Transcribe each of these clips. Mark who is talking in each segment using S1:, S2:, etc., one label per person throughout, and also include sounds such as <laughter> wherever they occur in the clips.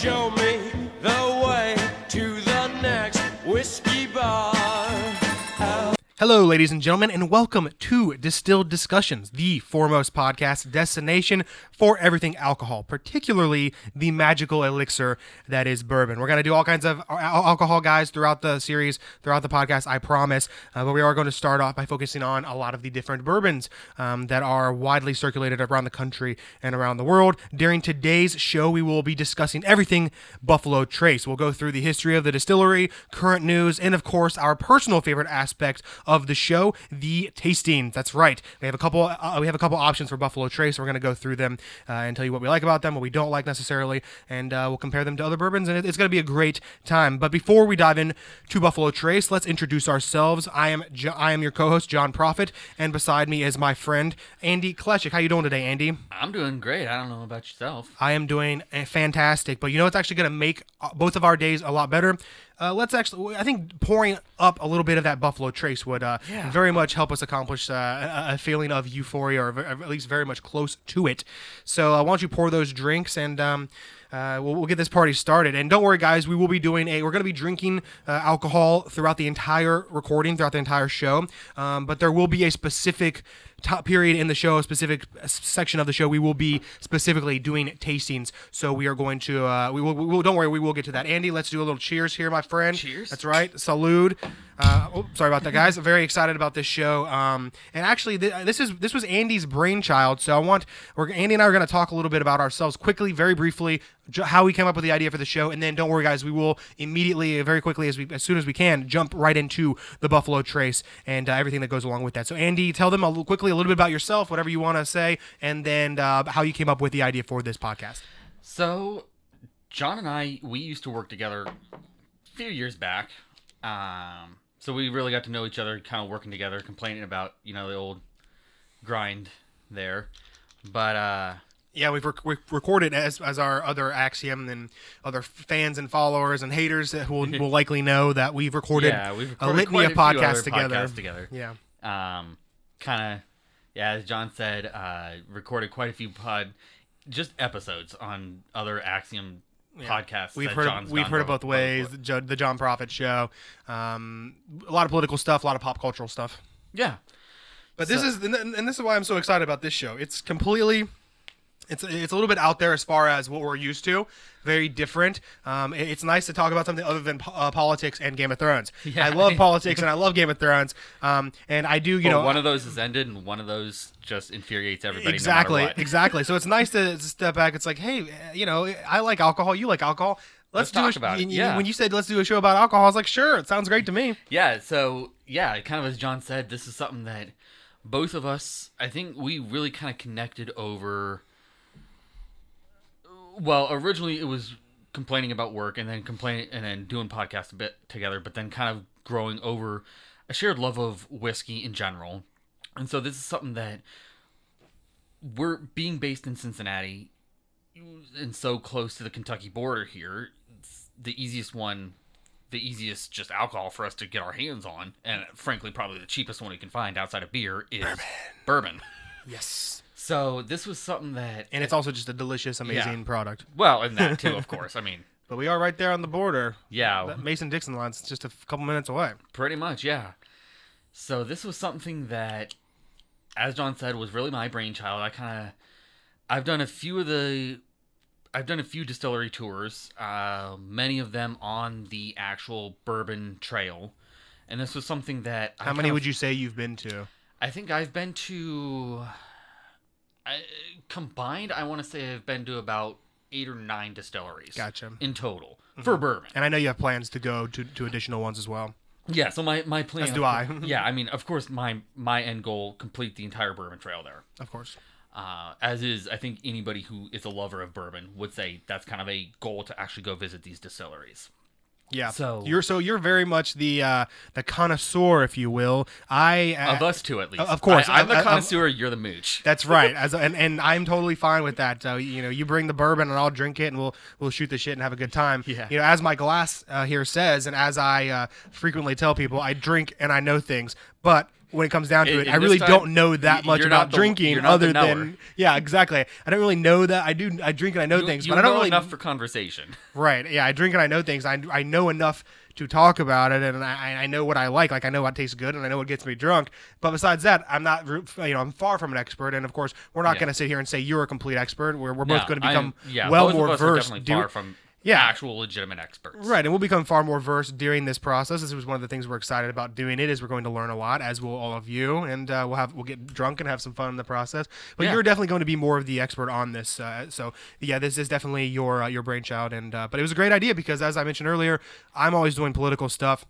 S1: show me
S2: Hello, ladies and gentlemen, and welcome to Distilled Discussions, the foremost podcast destination for everything alcohol, particularly the magical elixir that is bourbon. We're going to do all kinds of alcohol, guys, throughout the series, throughout the podcast, I promise. Uh, but we are going to start off by focusing on a lot of the different bourbons um, that are widely circulated around the country and around the world. During today's show, we will be discussing everything Buffalo Trace. We'll go through the history of the distillery, current news, and of course, our personal favorite aspect of the show, the tastings. That's right. We have a couple. Uh, we have a couple options for Buffalo Trace. We're going to go through them uh, and tell you what we like about them, what we don't like necessarily, and uh, we'll compare them to other bourbons. And it, it's going to be a great time. But before we dive in to Buffalo Trace, let's introduce ourselves. I am jo- I am your co-host John Profit, and beside me is my friend Andy Kleshik. How you doing today, Andy?
S3: I'm doing great. I don't know about yourself.
S2: I am doing uh, fantastic. But you know what's actually going to make uh, both of our days a lot better? Uh, let's actually, I think pouring up a little bit of that Buffalo Trace would uh,
S3: Yeah.
S2: very much help us accomplish uh, a, a feeling of euphoria, or at least very much close to it. So uh, why don't you pour those drinks and um, uh, we'll, we'll get this party started. And don't worry, guys, we will be doing a, we're going to be drinking uh, alcohol throughout the entire recording, throughout the entire show. Um, but there will be a specific top period in the show, a specific section of the show, we will be specifically doing tastings. So we are going to, uh, we will, we will, don't worry, we will get to that. Andy, let's do a little cheers here, my friend.
S3: Cheers.
S2: That's right. Salute. Uh, oh, sorry about that, guys. <laughs> Very excited about this show. Um, and actually, th- this is this was Andy's brainchild. So I want, we're, Andy and I are going to talk a little bit about ourselves quickly, very briefly, how we came up with the idea for the show, and then don't worry, guys, we will immediately, very quickly, as we as soon as we can, jump right into the Buffalo Trace and uh, everything that goes along with that. So Andy, tell them a little, quickly a little bit about yourself, whatever you want to say, and then uh, how you came up with the idea for this podcast.
S3: So, John and I, we used to work together a few years back. Um, so we really got to know each other, kind of working together, complaining about you know the old grind there. But uh,
S2: Yeah, we've, rec- we've recorded as, as our other axiom and other fans and followers and haters that will, will likely know that we've recorded,
S3: yeah, we've
S2: a
S3: recorded
S2: litany
S3: quite
S2: of
S3: a
S2: podcasts together.
S3: podcasts together.
S2: Yeah.
S3: Um, kind of, yeah, as John said, uh, recorded quite a few pod, just episodes on other Axiom podcasts.
S2: We've heard
S3: John's
S2: of, we've heard of
S3: both-
S2: ways. The, the John Prophet show, um, a lot of political stuff, a lot of pop cultural stuff.
S3: Yeah.
S2: But this is and this is why I'm so excited about this show. It's completely it's it's a little bit out there as far as what we're used to. Very different. Um, it- it's nice to talk about something other than po- uh, politics and Game of Thrones.
S3: Yeah.
S2: I love politics and I love Game of Thrones. Um, and I do, you
S3: Well,
S2: know,
S3: one of those is ended, and one of those just infuriates everybody.
S2: exactly,
S3: No <laughs>
S2: exactly. So it's nice to step back. It's like, hey, you know, I like alcohol. You like alcohol. Let's,
S3: Let's
S2: do
S3: talk
S2: sh-
S3: about it, yeah.
S2: When you said let's do a show about alcohol, I was like, sure, it sounds great to me.
S3: Yeah. So yeah, kind of as John said, this is something that both of us, I think, we really kind of connected over. Well, originally it was complaining about work, and then complaining, and then doing podcasts a bit together, but then kind of growing over a shared love of whiskey in general. And so this is something that we're being based in Cincinnati and so close to the Kentucky border here. The easiest one, the easiest just alcohol for us to get our hands on, and frankly, probably the cheapest one we can find outside of beer is bourbon. bourbon.
S2: Yes.
S3: So this was something that,
S2: And it's also just a delicious, amazing product.
S3: well, and that too, of <laughs> course. I mean,
S2: But we are right there on the border.
S3: yeah,
S2: That Mason Dixon line's just a f- couple minutes away.
S3: Pretty much, yeah. So this was something that, as John said, was really my brainchild. I kind of, I've done a few of the, I've done a few distillery tours, uh, many of them on the actual bourbon trail, and this was something that.
S2: How many would you say you've been to?
S3: I think I've been to. I, combined, I want to say I've been to about eight or nine distilleries.
S2: Gotcha. Mm-hmm.
S3: In total for bourbon.
S2: And I know you have plans to go to, to additional ones as well.
S3: Yeah, so my my plan.
S2: As do I. <laughs>
S3: yeah, I mean, of course, my my end goal complete the entire bourbon trail there.
S2: Of course.
S3: Uh, as is, I think anybody who is a lover of bourbon would say that's kind of a goal to actually go visit these distilleries.
S2: Yeah.
S3: So-
S2: you're so you're very much the uh, the connoisseur, if you will. I uh,
S3: Of us two, at least.
S2: of course,
S3: I, am
S2: I-
S3: the
S2: I-
S3: connoisseur. you're the mooch. <laughs>
S2: That's right. As and, and I'm totally fine with that. Uh, you know, you bring the bourbon and I'll drink it and we'll we'll shoot the shit and have a good time.
S3: Yeah.
S2: You know, as my glass uh, here says, and as I uh, frequently tell people, I drink and I know things. But when it comes down to it. I really
S3: time,
S2: don't know that much about
S3: the-
S2: drinking
S3: you're not the
S2: other than yeah, exactly. I don't really know that. I do. I drink and I know
S3: You-
S2: things,
S3: you
S2: but I don't really
S3: enough for conversation. <laughs>
S2: Right. Yeah, I drink and I know things. I, I know enough to talk about it, and I, I know what I like. Like I know what tastes good, and I know what gets me drunk. But besides that, I'm not. You know, I'm far from an expert. And of course, we're not
S3: Yeah.
S2: going to sit here and say you're a complete expert. We're, we're both
S3: No,
S2: going to become
S3: am- yeah,
S2: well more
S3: of us are
S2: versed.
S3: definitely
S2: do-
S3: far from
S2: Yeah.
S3: actual legitimate experts.
S2: Right, and we'll become far more versed during this process. This was one of the things we're excited about doing. It is we're going to learn a lot, as will all of you, and uh, we'll have we'll get drunk and have some fun in the process. But
S3: Yeah.
S2: you're definitely going to be more of the expert on this. Uh, so yeah, this is definitely your uh, your brainchild. And uh, but it was a great idea because, as I mentioned earlier, I'm always doing political stuff.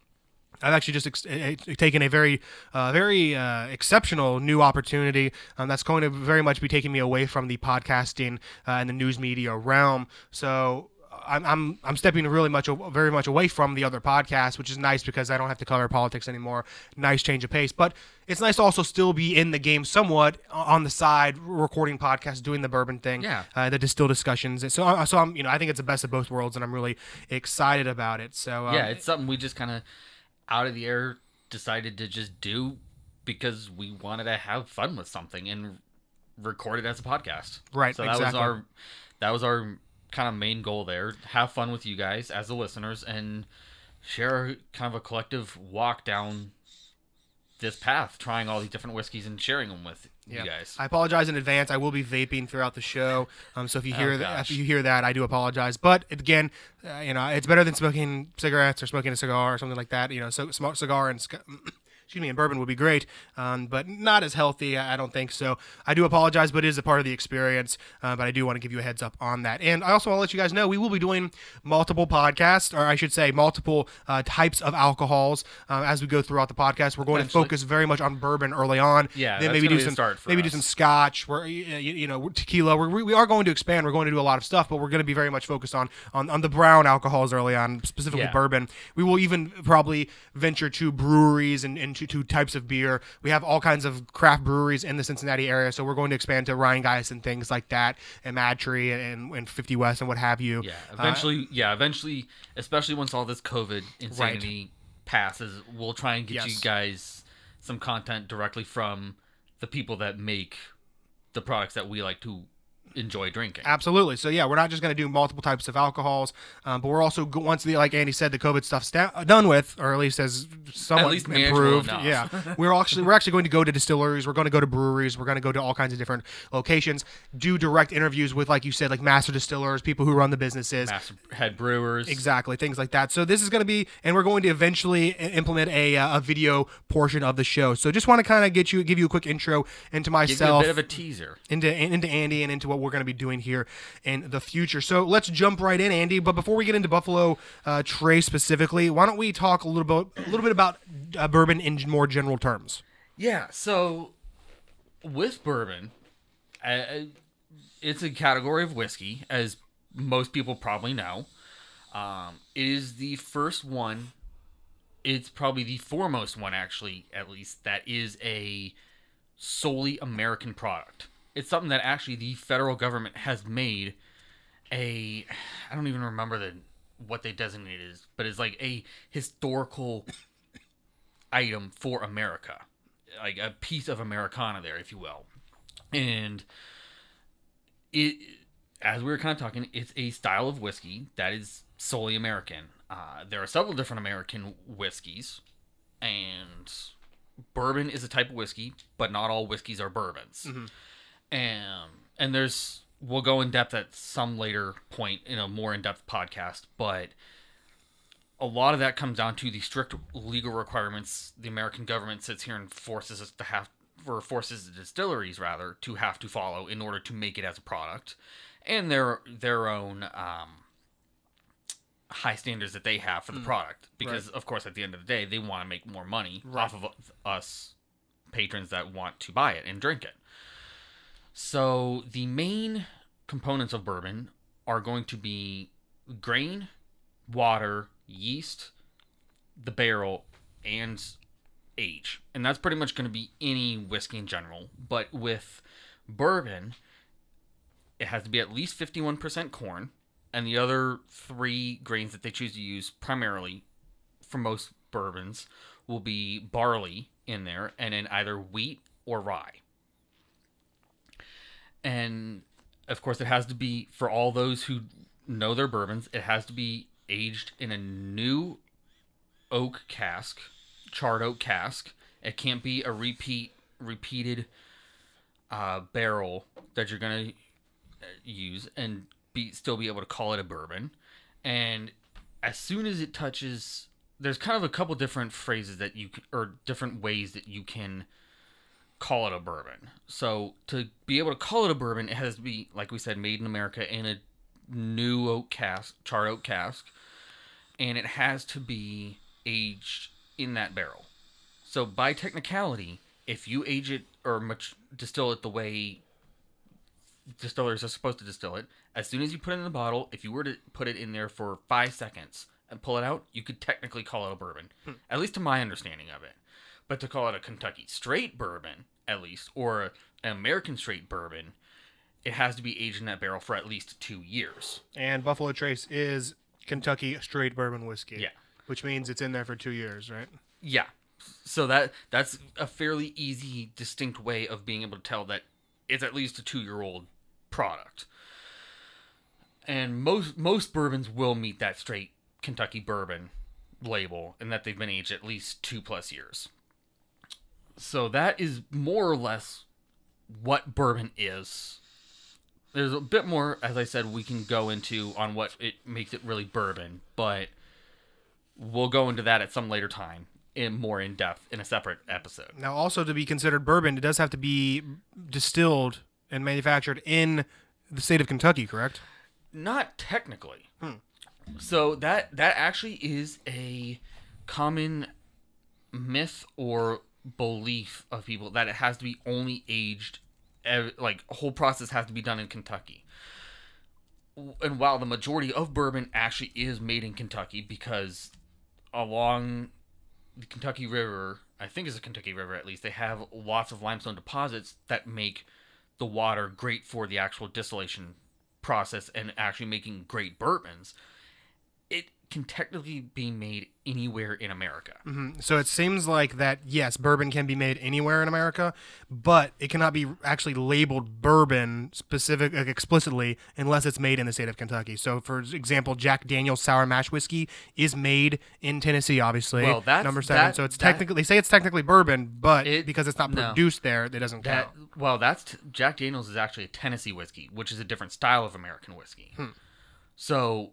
S2: I've actually just ex- eh, eh, taken a very, uh, very uh, exceptional new opportunity um, that's going to very much be taking me away from the podcasting uh, and the news media realm. So I'm, I'm, I'm stepping really much, very much away from the other podcasts, which is nice because I don't have to cover politics anymore. Nice change of pace, but it's nice to also still be in the game somewhat on the side, recording podcasts, doing the bourbon thing,
S3: Yeah.
S2: uh, the distill discussions. So, uh, so I'm, you know, I think it's the best of both worlds, and I'm really excited about it. So, um,
S3: Yeah, it's something we just kind of out of the air decided to just do because we wanted to have fun with something and record it as a podcast.
S2: Right,
S3: So that was our that was our kind of main goal there. Have fun with you guys as the listeners and share kind of a collective walk down this path, trying all these different whiskeys and sharing them with you guys.
S2: I apologize in advance. I will be vaping throughout the show. Um, so if you hear
S3: Oh,
S2: that, you hear that, I do apologize. But again, uh, you know, it's better than smoking cigarettes or smoking a cigar or something like that. You know, so smoke cigar and excuse me, and bourbon would be great, um, but not as healthy. I don't think so. I do apologize, but it is a part of the experience. Uh, but I do want to give you a heads up on that. And I also want to let you guys know we will be doing multiple podcasts, or I should say, multiple uh, types of alcohols uh, as we go throughout the podcast. We're going
S3: Eventually.
S2: to focus very much on bourbon early on.
S3: Yeah,
S2: then
S3: that's
S2: maybe do some maybe do some scotch we're you, you know tequila we're, we we are going to expand we're going to do a lot of stuff but we're going to be very much focused on on, on the brown alcohols early on specifically
S3: Yeah.
S2: bourbon we will even probably venture to breweries and into to types of beer. We have all kinds of craft breweries in the cincinnati area so we're going to expand to Rhinegeist and things like that and MadTree and, and 50 west and what have you.
S3: Yeah,
S2: Uh,
S3: eventually, yeah, eventually, especially once all this COVID insanity passes, we'll try and get you guys some content directly from the people that make the products that we like to enjoy drinking.
S2: Absolutely. So yeah, we're not just going to do multiple types of alcohols, um, but we're also once the like Andy said the COVID stuff's sta- done with, or at least as somewhat
S3: least
S2: improved. Yeah, <laughs> we're actually we're actually going to go to distilleries. We're going to go to breweries. We're going to go to all kinds of different locations. Do direct interviews with, like you said, like master distillers, people who run the businesses.
S3: Master head brewers.
S2: Exactly, things like that. So this is going to be, and we're going to eventually implement a, uh, a video portion of the show. So just want to kind of get you, give you a quick intro into
S3: Give you a bit of a teaser.
S2: into into Andy and into what we're going to be doing here in the future. So let's jump right in, Andy. But before we get into Buffalo uh, Trace specifically, why don't we talk a little bit a little bit about uh, bourbon in more general terms?
S3: Yeah, so with bourbon, uh, it's a category of whiskey, as most people probably know. Um, it is the first one. It's probably the foremost one, actually, at least that is a solely American product. It's something that actually the federal government has made a. I don't even remember the what they designate it as, but it's like a historical item for America, like a piece of Americana there, if you will. And it, as we were kind of talking, it's a style of whiskey that is solely American. Uh, there are several different American whiskeys, and bourbon is a type of whiskey, but not all whiskeys are bourbons. And and there's we'll go in depth at some later point in a more in depth podcast, but a lot of that comes down to the strict legal requirements the American government sits here and forces us to have, or forces the distilleries rather to have to follow in order to make it as a product, and their their own um, high standards that they have for the product. Because of course, at the end of the day, they want to make more money off of us patrons that want to buy it and drink it. So the main components of bourbon are going to be grain, water, yeast, the barrel, and age. And that's pretty much going to be any whiskey in general. But with bourbon, it has to be at least 51% corn, and the other three grains that they choose to use primarily for most bourbons will be barley in there, and in either wheat or rye. And of course, it has to be for all those who know their bourbons. It has to be aged in a new oak cask, charred oak cask. It can't be a repeat repeated uh, barrel that you're gonna uh, use and be still be able to call it a bourbon. And as soon as it touches, there's kind of a couple different phrases that you c- or different ways that you can call it a bourbon. So to be able to call it a bourbon, it has to be like we said, made in America in a new oak cask, charred oak cask, and it has to be aged in that barrel. So by technicality, if you age it or much distill it the way distillers are supposed to distill it, as soon as you put it in the bottle, if you were to put it in there for five seconds and pull it out, you could technically call it a bourbon. Hmm. At least to my understanding of it. But to call it a Kentucky straight bourbon, at least, or an American straight bourbon, it has to be aged in that barrel for at least two years.
S2: And Buffalo Trace is Kentucky straight bourbon whiskey.
S3: Yeah.
S2: Which means it's in there for two years, right?
S3: Yeah. So that that's a fairly easy, distinct way of being able to tell that it's at least a two-year-old product. And most most bourbons will meet that straight Kentucky bourbon label, and that they've been aged at least two plus years. So that is more or less what bourbon is. There's a bit more, as I said, we can go into on what it makes it really bourbon, but we'll go into that at some later time in more in depth in a separate episode.
S2: Now, also to be considered bourbon, it does have to be distilled and manufactured in the state of Kentucky, correct?
S3: Not technically. Hmm. So that that actually is a common myth or belief of people that it has to be only aged like whole process has to be done in Kentucky. And while the majority of bourbon actually is made in Kentucky because along the Kentucky River, I think it's a Kentucky River at least, they have lots of limestone deposits that make the water great for the actual distillation process and actually making great bourbons. It can technically be made anywhere in America. Mm-hmm.
S2: So it seems like that, yes, bourbon can be made anywhere in America, but it cannot be actually labeled bourbon specific like, explicitly unless it's made in the state of Kentucky. So, for example, Jack Daniel's Sour Mash Whiskey is made in Tennessee, obviously.
S3: Well, that's-
S2: number seven.
S3: that-
S2: so it's
S3: that-
S2: technically, they say it's technically bourbon, but
S3: It-
S2: because it's not
S3: no.
S2: produced there, it doesn't
S3: That
S2: count.
S3: well, that's t- Jack Daniel's is actually a Tennessee whiskey, which is a different style of American whiskey. Hmm. So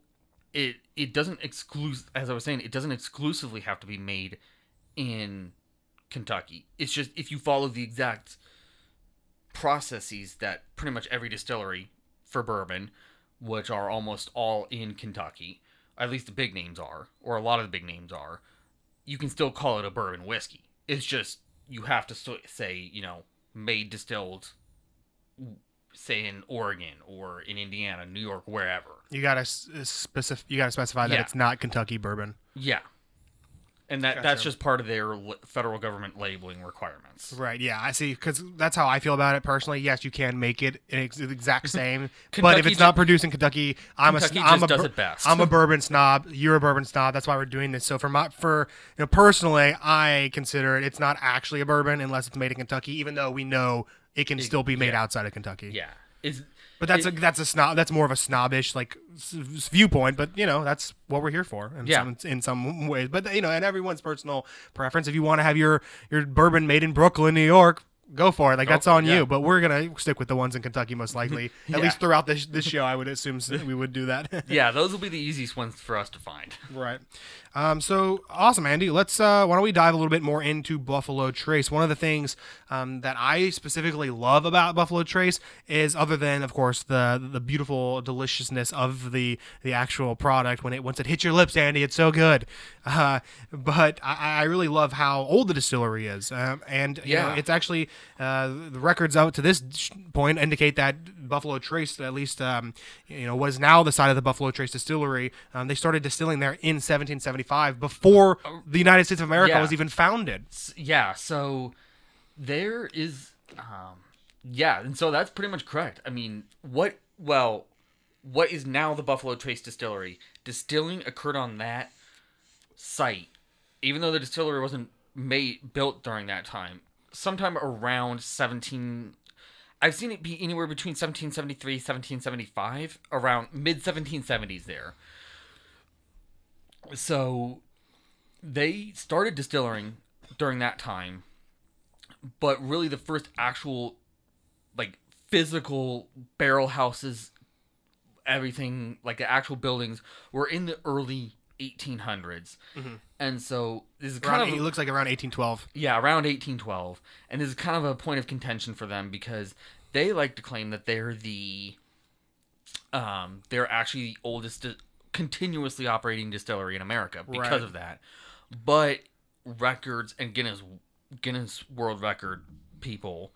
S3: it it doesn't exclude as I was saying, it doesn't exclusively have to be made in Kentucky. It's just if you follow the exact processes that pretty much every distillery for bourbon, which are almost all in Kentucky, at least the big names are, or a lot of the big names are, you can still call it a bourbon whiskey. It's just you have to say, you know, made distilled, say in Oregon or in Indiana, New York, wherever.
S2: You gotta uh, specific. You gotta specify that
S3: Yeah.
S2: it's not Kentucky bourbon.
S3: Yeah, and that
S2: Gotcha.
S3: that's just part of their federal government labeling requirements.
S2: Right. Yeah, I see. Because that's how I feel about it personally. Yes, you can make it ex- the exact <laughs> same, but if it's not produced in Kentucky, I'm a
S3: Kentucky
S2: sn- I'm
S3: just
S2: a
S3: does
S2: bur-
S3: it best.
S2: I'm a <laughs> bourbon snob. You're a bourbon snob. That's why we're doing this. So for my for you know personally, I consider it. It's not actually a bourbon unless it's made in Kentucky, even though we know it can still be made
S3: yeah.
S2: outside of Kentucky.
S3: Yeah, it's
S2: But that's
S3: it-
S2: a that's a snob. That's more of a snobbish like s- viewpoint. But you know that's what we're here for. In
S3: Yeah.
S2: some, in some ways. But you know, and everyone's personal preference. If you want to have your your bourbon made in Brooklyn, New York, go for it. Like that's
S3: for it,
S2: on
S3: yeah.
S2: you. But we're gonna stick with the ones in Kentucky most likely. <laughs> At
S3: Yeah.
S2: least throughout this this show, I would assume we would do that. <laughs>
S3: yeah, those will be the easiest ones for us to find.
S2: Right. Um, so awesome, Andy. Let's uh, why don't we dive a little bit more into Buffalo Trace? One of the things um, that I specifically love about Buffalo Trace is, other than of course the the beautiful deliciousness of the the actual product when it once it hits your lips, Andy, it's so good. Uh, but I, I really love how old the distillery is, um, and you know,
S3: Yeah.
S2: it's actually uh, the records out to this point indicate that Buffalo Trace, at least um, you know, was now the site of the Buffalo Trace distillery. Um, they started distilling there in 1775 before the United States of America
S3: yeah.
S2: was even founded.
S3: Yeah, so there is um yeah, and so that's pretty much correct. I mean, what well, what is now the Buffalo Trace Distillery? Distilling occurred on that site. Even though the distillery wasn't made built during that time, sometime around 17 I've seen it be anywhere between 1773 1775 around mid 1770s there. So they started distilling during that time, but really the first actual like physical barrel houses everything like the actual buildings were in the early 1800s. And so this is kind
S2: Around,
S3: of
S2: it looks like around 1812.
S3: yeah, around 1812. And this is kind of a point of contention for them because they like to claim that they're the um they're actually the oldest di- continuously operating distillery in America because
S2: Right.
S3: of that. But records and Guinness Guinness World Record people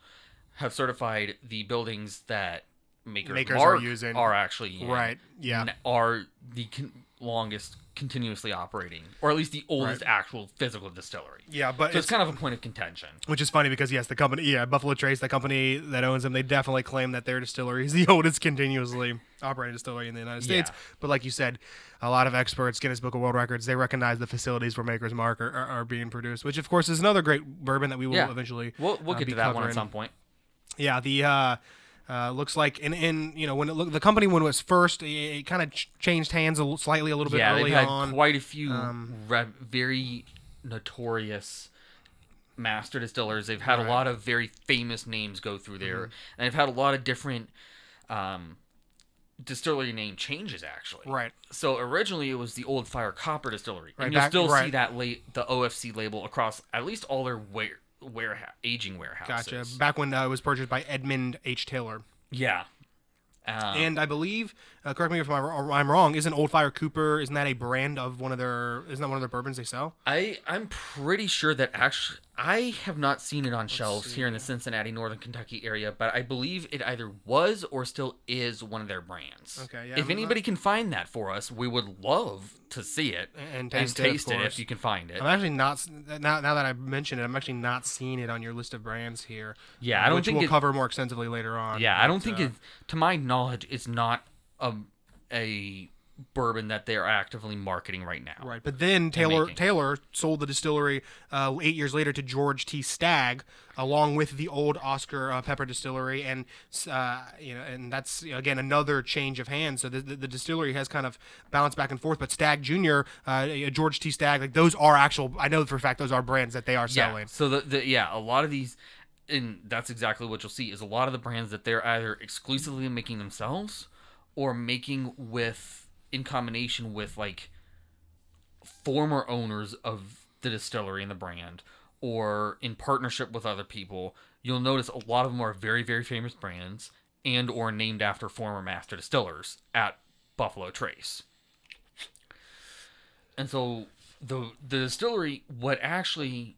S3: have certified the buildings that Maker's,
S2: Makers
S3: Mark
S2: are using.
S3: are actually in
S2: Right. Yeah.
S3: are the con- longest continuously operating, or at least the oldest actual physical distillery.
S2: Yeah, but
S3: So it's
S2: it's
S3: kind of a point of contention.
S2: which is funny because yes, the company, yeah, Buffalo Trace, the company that owns them, they definitely claim that their distillery is the <laughs> oldest continuously operating distillery in the United States.
S3: Yeah.
S2: But like you said, a lot of experts, Guinness Book of World Records, they recognize the facilities where Maker's Mark are, are, are being produced, which of course is another great bourbon that we will
S3: Yeah.
S2: eventually.
S3: We'll we'll
S2: uh,
S3: get
S2: be
S3: to that one at some point.
S2: Yeah, the uh, uh, looks like in in you know when it look the company when it was first, it, it kind of ch- changed hands a l- slightly a little bit
S3: Yeah,
S2: early
S3: had
S2: on. Um,
S3: quite a few re- very notorious master distillers. They've had a lot of very famous names go through there,
S2: Mm-hmm.
S3: and they've had a lot of different um, distillery name changes actually.
S2: right.
S3: So originally it was the Old Fire Copper Distillery,
S2: Right,
S3: and
S2: back-
S3: still see that late the OFC label across at least all their ware, warehouse aging warehouses.
S2: Gotcha. Back when uh, it was purchased by Edmund H. Taylor.
S3: Yeah. Um,
S2: And I believe, uh, correct me if I'm, I'm wrong, isn't Old Fire Copper, isn't that a brand of one of their, isn't that one of their bourbons they sell?
S3: I I'm pretty sure that actually I have not seen it on shelves here in the Cincinnati, Northern Kentucky area, but I believe it either was or still is one of their brands.
S2: Okay, yeah,
S3: If anybody can find that for us, we would love to see it
S2: And taste it,
S3: taste it,
S2: course.
S3: if you can find it.
S2: I'm actually not, now, now that I mentioned it, I'm actually not seeing it on your list of brands here.
S3: Yeah, I don't
S2: which
S3: think
S2: we'll
S3: it-
S2: cover more extensively later on.
S3: Yeah, I don't think
S2: uh,
S3: it. To my knowledge, it's not a a bourbon that they're actively marketing right now.
S2: Right, but then Taylor. Taylor sold the distillery uh, eight years later to George T. Stagg, along with the old Oscar uh, Pepper Distillery, and uh, you know, and that's again another change of hands. So the, the, the distillery has kind of bounced back and forth. But Stagg Jr., uh, George T. Stagg, like those are actual. I know for a fact those are brands that they are
S3: Yeah.
S2: selling.
S3: So the, the yeah, a lot of these, and that's exactly what you'll see is a lot of the brands that they're either exclusively making themselves, or making with in combination with like former owners of the distillery and the brand, or in partnership with other people. You'll notice a lot of them are very very famous brands and or named after former master distillers at Buffalo Trace. And so the the distillery what actually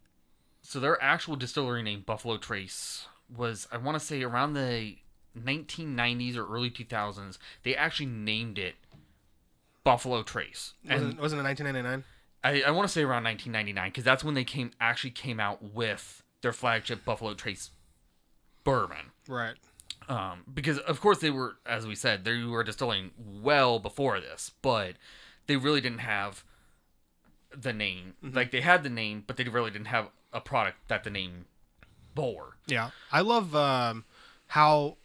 S3: so their actual distillery name Buffalo Trace was I want to say around the 1990s or early 2000s they actually named it Buffalo Trace. And
S2: Wasn't, wasn't it 1999?
S3: I, I want to say around 1999 because that's when they came actually came out with their flagship Buffalo Trace bourbon.
S2: Right.
S3: Um, because of course they were, as we said, they were distilling well before this, but they really didn't have the name. Like they had the name, but they really didn't have a product that the name bore.
S2: Yeah, I love um, how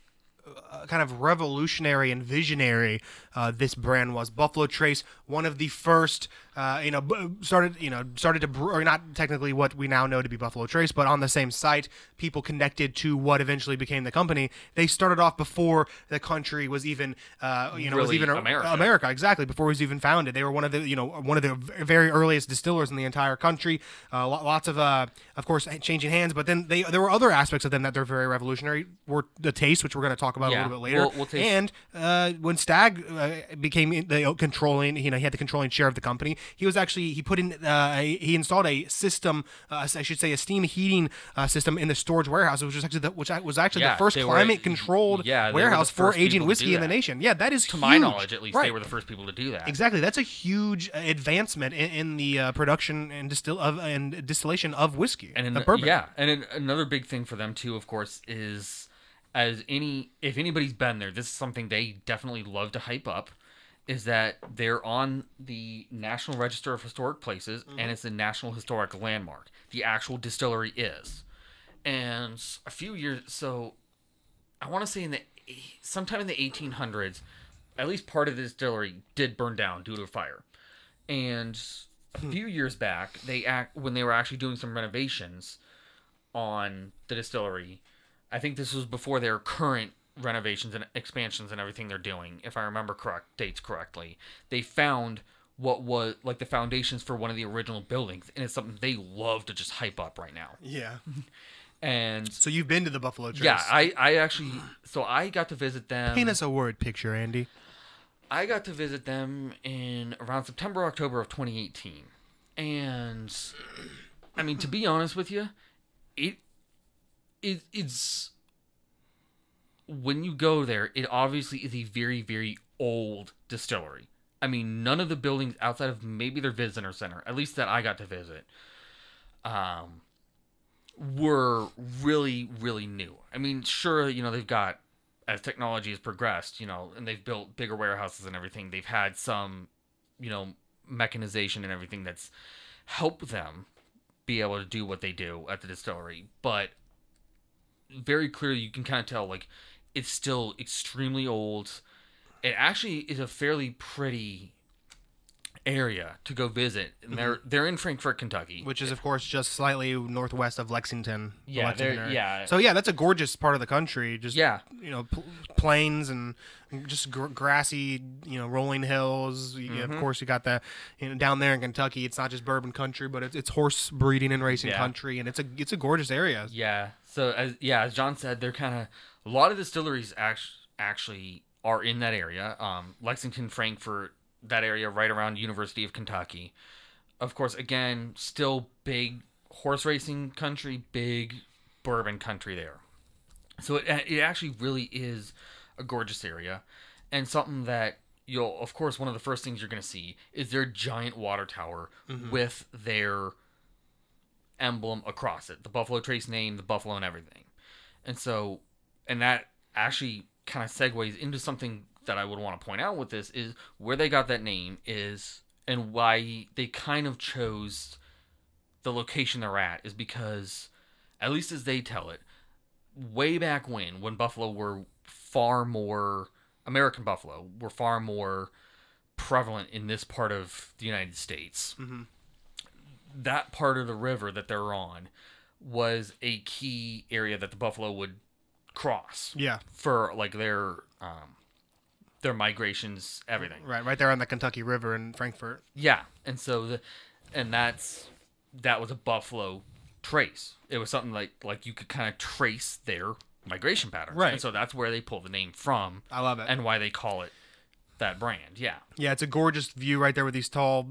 S2: uh, kind of revolutionary and visionary uh, this brand was. Buffalo Trace, one of the first, uh, you know, started, you know, started to, brew, or not technically what we now know to be Buffalo Trace, but on the same site, people connected to what eventually became the company. They started off before the country was even, uh, you know, was even
S3: America.
S2: America, exactly before it was even founded. They were one of the, you know, one of the very earliest distillers in the entire country. Uh, lots of, uh, of course, changing hands, but then they there were other aspects of them that they're very revolutionary. Were the taste, which we're going to talk about
S3: Yeah,
S2: a little bit later,
S3: we'll- we'll
S2: and uh, when Stagg uh, became the controlling, you know, he had the controlling share of the company. He was actually he put in uh, he installed a system, uh, I should say, a steam heating uh, system in the storage warehouse, which was actually the, which was actually
S3: Yeah,
S2: the first
S3: they were-
S2: climate controlled
S3: yeah, the
S2: warehouse for aging whiskey in the nation. Yeah, that is
S3: To my knowledge, at least,
S2: Right.
S3: they were the first people to do that.
S2: Exactly, that's a huge advancement in, in the uh, production and distill of and distillation of whiskey
S3: and
S2: and
S3: an,
S2: bourbon.
S3: yeah, and an, another big thing for them too, of course, is as any if anybody's been there, this is something they definitely love to hype up, is that they're on the National Register of Historic Places
S2: Mm-hmm.
S3: and it's a National Historic Landmark. The actual distillery is. And a few years so I want to say in the sometime in the 1800s at least part of the distillery did burn down due to a fire. And a few years back, they act when they were actually doing some renovations on the distillery. I think this was before their current renovations and expansions and everything they're doing, if I remember correct dates correctly. They found what was like the foundations for one of the original buildings, and it's something they love to just hype up right now.
S2: Yeah. <laughs>
S3: And
S2: So you've been to the Buffalo Trace.
S3: yeah, I I actually so I got to visit them.
S2: paint us a word picture, Andy.
S3: I got to visit them in around September, October of 2018. And I mean, to be honest with you, it, it it's when you go there, it obviously is a very, very old distillery. I mean, none of the buildings outside of maybe their visitor center, at least that I got to visit, um, were really, really new. I mean, sure, you know, they've got as technology has progressed, you know, and they've built bigger warehouses and everything, they've had some, you know, mechanization and everything that's helped them be able to do what they do at the distillery. But very clearly, you can kind of tell, like, it's still extremely old. It actually is a fairly pretty area to go visit. And they're they're in Frankfort, Kentucky.
S2: Which is, of course, just slightly northwest of Lexington.
S3: Yeah,
S2: Lexington
S3: yeah.
S2: So yeah, that's a gorgeous part of the country. Just
S3: Yeah.
S2: you know, pl- plains and just gr- grassy, you know, rolling hills. You,
S3: Mm-hmm.
S2: Of course, you got the you know down there in Kentucky. It's not just bourbon country, but it's, it's horse breeding and racing
S3: Yeah.
S2: country, and it's a it's a gorgeous area.
S3: Yeah. So as yeah, as John said, they're kind of a lot of distilleries actually actually are in that area. Um, Lexington, Frankfort, that area right around University of Kentucky. Of course, again, still big horse racing country, big bourbon country there. So it it actually really is a gorgeous area, and something that you'll of course one of the first things you're going to see is their giant water tower with their emblem across it. The buffalo trace name the buffalo and everything. And so and that actually kind of segues into something that i would want to point out with this is where they got that name is and why they kind of chose the location they're at is because at least as they tell it way back when when buffalo were far more american buffalo were far more prevalent in this part of the united states mm-hmm. That part of the river that they're on was a key area that the buffalo would cross
S2: Yeah,
S3: for like their um their migrations everything
S2: right, right there on the Kentucky River in Frankfort.
S3: yeah and so the and that's that was a buffalo trace it was something like like you could kind of trace their migration patterns
S2: Right.
S3: and so that's where they pull the name from
S2: I love it.
S3: and why they call it that brand yeah
S2: Yeah, it's a gorgeous view right there with these tall,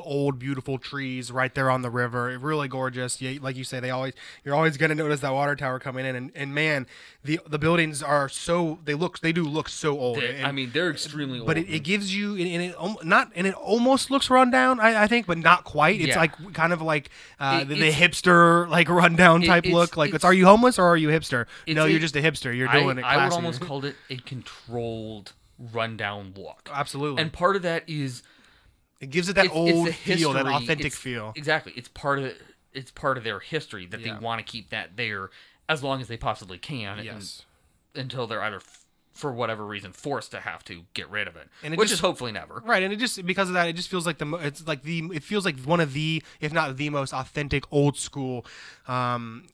S2: old, beautiful trees right there on the river. Really gorgeous. Yeah, like you say, they always you're always gonna notice that water tower coming in, and, and man, the the buildings are so they look they do look so old.
S3: They-
S2: and-
S3: i mean they're extremely old
S2: but it, it gives you and it not and it almost looks rundown. I, I think but not quite it's
S3: Yeah.
S2: like kind of like uh,
S3: It-
S2: the, the hipster like rundown type
S3: it's-
S2: look like it's,
S3: it's-
S2: are you homeless or are you hipster no you're just a hipster you're
S3: I,
S2: doing it
S3: I would almost <laughs> call it a controlled rundown look
S2: absolutely
S3: and part of that is
S2: it gives it that
S3: it's, it's
S2: old
S3: the
S2: feel that authentic
S3: it's-
S2: feel
S3: Exactly. It's part of it's part of their history that
S2: Yeah.
S3: they want to keep that there as long as they possibly can. and-
S2: yes
S3: until they're either f- for whatever reason forced to have to get rid of it,
S2: And it
S3: which
S2: just-
S3: is hopefully never.
S2: Right, and it just because of that, it just feels like the it's like the it feels like one of the if not the most authentic old school um,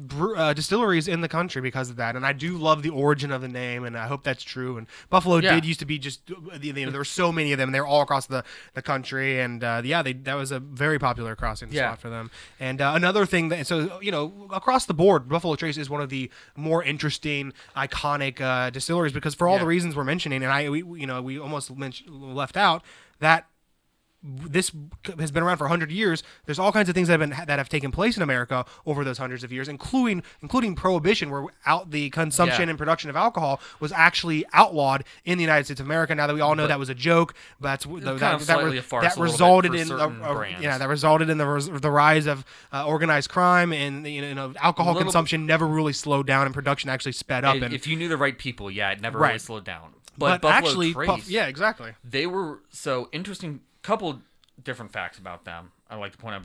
S2: brew, uh, distilleries in the country because of that. And I do love the origin of the name, and I hope that's true. And Buffalo
S3: Yeah.
S2: did used to be just you know there were so many of them, and they were all across the, the country, and uh, yeah, they that was a very popular crossing
S3: Yeah.
S2: spot for them. And uh, another thing that so you know across the board, Buffalo Trace is one of the more interesting, iconic uh, distilleries because for all
S3: Yeah.
S2: the reasons we're mentioning, and I we, we- you know we almost left out that this has been around for 100 years there's all kinds of things that have been that have taken place in america over those hundreds of years including including prohibition where out the consumption
S3: Yeah.
S2: and production of alcohol was actually outlawed in the united states of america now that we all know that was a joke but that's that, that, that
S3: a little bit
S2: resulted in a, a- yeah that resulted in the res- the rise of uh, organized crime and you know alcohol
S3: Little-
S2: consumption never really slowed down and production actually sped up
S3: And
S2: and
S3: if you knew the right people, yeah, it never
S2: Right.
S3: really slowed down.
S2: but,
S3: But,
S2: actually
S3: Trace,
S2: Puff- yeah exactly
S3: they were so interesting. Couple different facts about them. I like to point out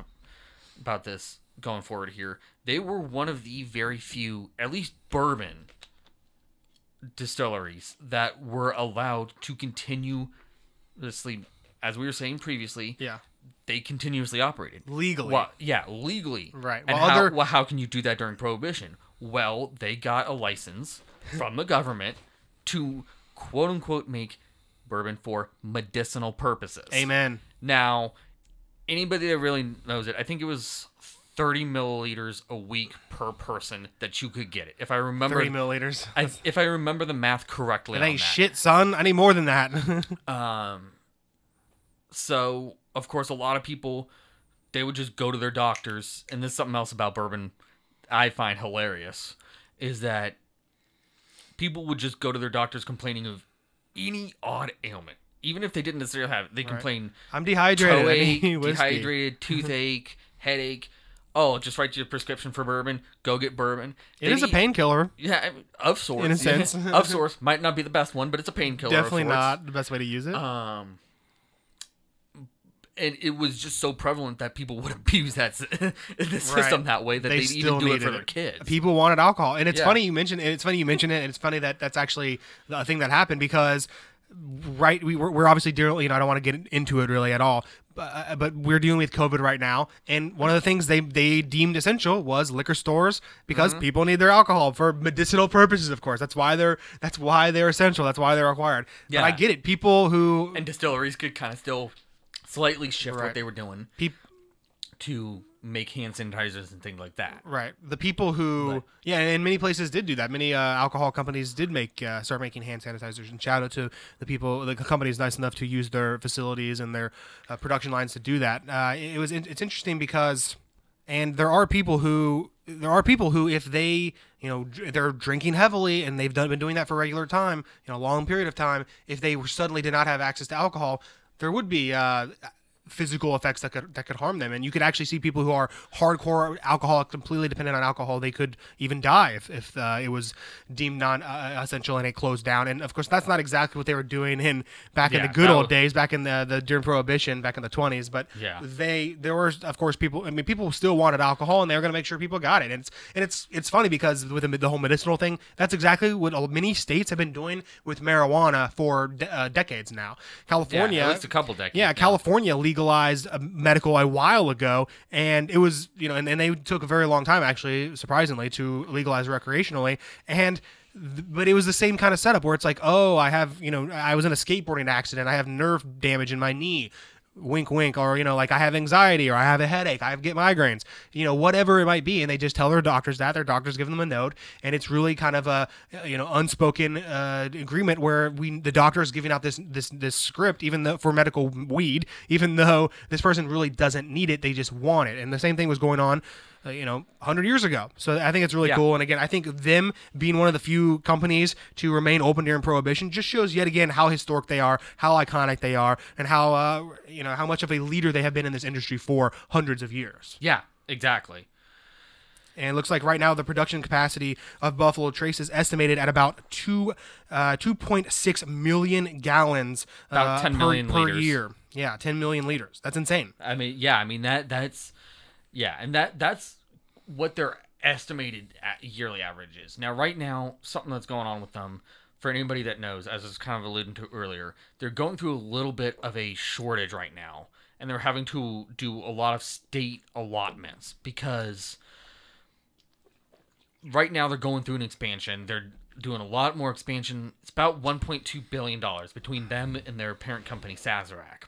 S3: about this going forward here. They were one of the very few, at least bourbon distilleries that were allowed to continue continuously, as we were saying previously.
S2: yeah
S3: They continuously operated
S2: legally
S3: Well, yeah, legally.
S2: Right.
S3: And
S2: Well,
S3: how,
S2: other-
S3: well, how can you do that during Prohibition? Well, they got a license from the government to quote unquote make bourbon for medicinal purposes.
S2: amen
S3: Now, anybody that really knows it, I think it was 30 milliliters a week per person that you could get it. If I remember,
S2: 30 milliliters
S3: I, if I remember the math correctly,
S2: It
S3: on
S2: ain't shit, son. I need more than that. <laughs>
S3: Um, so of course, a lot of people they would just go to their doctors, and there's something else about bourbon I find hilarious is that people would just go to their doctors complaining of any odd ailment, even if they didn't necessarily have it. They complain
S2: I'm dehydrated. I
S3: toeache,
S2: need <laughs> whiskey.
S3: dehydrated, <laughs> toothache, headache. Oh, just write you a prescription for bourbon. Go get bourbon.
S2: It
S3: They
S2: is a painkiller.
S3: Yeah, I mean, of sorts.
S2: In a sense. <laughs>
S3: of sorts. Might not be the best one, but it's a painkiller. of
S2: Definitely
S3: sorts.
S2: not the best way to use it.
S3: Um, and it was just so prevalent that people <laughs> would abuse that <laughs> the system that way that
S2: They
S3: would
S2: still
S3: even do it for their kids.
S2: People wanted alcohol, and it's
S3: Yeah.
S2: funny you mentioned. It's funny you mentioned it, and it's funny that that's actually a thing that happened because, right, we we're, we're obviously dealing. You know, I don't want to get into it really at all, but, uh, but we're dealing with COVID right now, and one of the things they they deemed essential was liquor stores because
S3: Mm-hmm.
S2: people need their alcohol for medicinal purposes. Of course, that's why they're that's why they're essential. That's why they're required. But
S3: Yeah.
S2: I get it. People who
S3: and distilleries could kind of still slightly shift
S2: Right.
S3: what they were doing
S2: peop,
S3: to make hand sanitizers and things like that.
S2: Right. The people who, yeah, and many places did do that. Many uh, alcohol companies did make uh, start making hand sanitizers. And shout out to the people, the companies nice enough to use their facilities and their uh, production lines to do that. Uh, it was it's interesting because, and there are people who there are people who if they you know they're drinking heavily and they've done been doing that for a regular time, you know, a long period of time. If they were suddenly did not have access to alcohol, there would be. Uh, physical effects that could that could harm them. And you could actually see people who are hardcore alcoholic completely dependent on alcohol they could even die if, if uh, it was deemed non uh, essential and it closed down. And of course that's not exactly what they were doing in back in the good old
S3: was-
S2: days back in the, the during prohibition back in the 20s but
S3: Yeah.
S2: they there were of course people i mean people still wanted alcohol and they were going to make sure people got it. And it's and it's it's funny because with the, the whole medicinal thing that's exactly what uh, many states have been doing with marijuana for de- uh, decades now. California
S3: at least a couple decades
S2: yeah
S3: now.
S2: california legalized uh, medical a while ago and it was you know and, and they took a very long time actually surprisingly to legalize recreationally and but it was the same kind of setup where it's like oh i have you know i was in a skateboarding accident i have nerve damage in my knee wink wink or you know like i have anxiety or i have a headache i get migraines you know whatever it might be and they just tell their doctors that their doctors give them a note and it's really kind of a you know unspoken uh, agreement where we the doctor is giving out this this this script even though for medical weed even though this person really doesn't need it they just want it and the same thing was going on uh, you know 100 years ago so i think it's really
S3: Yeah.
S2: cool and again i think them being one of the few companies to remain open during prohibition just shows yet again how historic they are how iconic they are and how uh, you know how much of a leader they have been in this industry for hundreds of years
S3: Yeah, exactly.
S2: and it looks like right now the production capacity of Buffalo Trace is estimated at about two, uh, 2.6 million gallons
S3: About
S2: uh,
S3: 10
S2: per,
S3: million
S2: per
S3: liters.
S2: year. Yeah, 10 million liters. That's insane.
S3: I mean, yeah, I mean that that's yeah, and that that's what their estimated yearly average is. Now, right now, something that's going on with them, for anybody that knows, as I was kind of alluding to earlier, they're going through a little bit of a shortage right now, and they're having to do a lot of state allotments because right now they're going through an expansion. They're doing a lot more expansion. It's about 1.2 billion dollars between them and their parent company Sazerac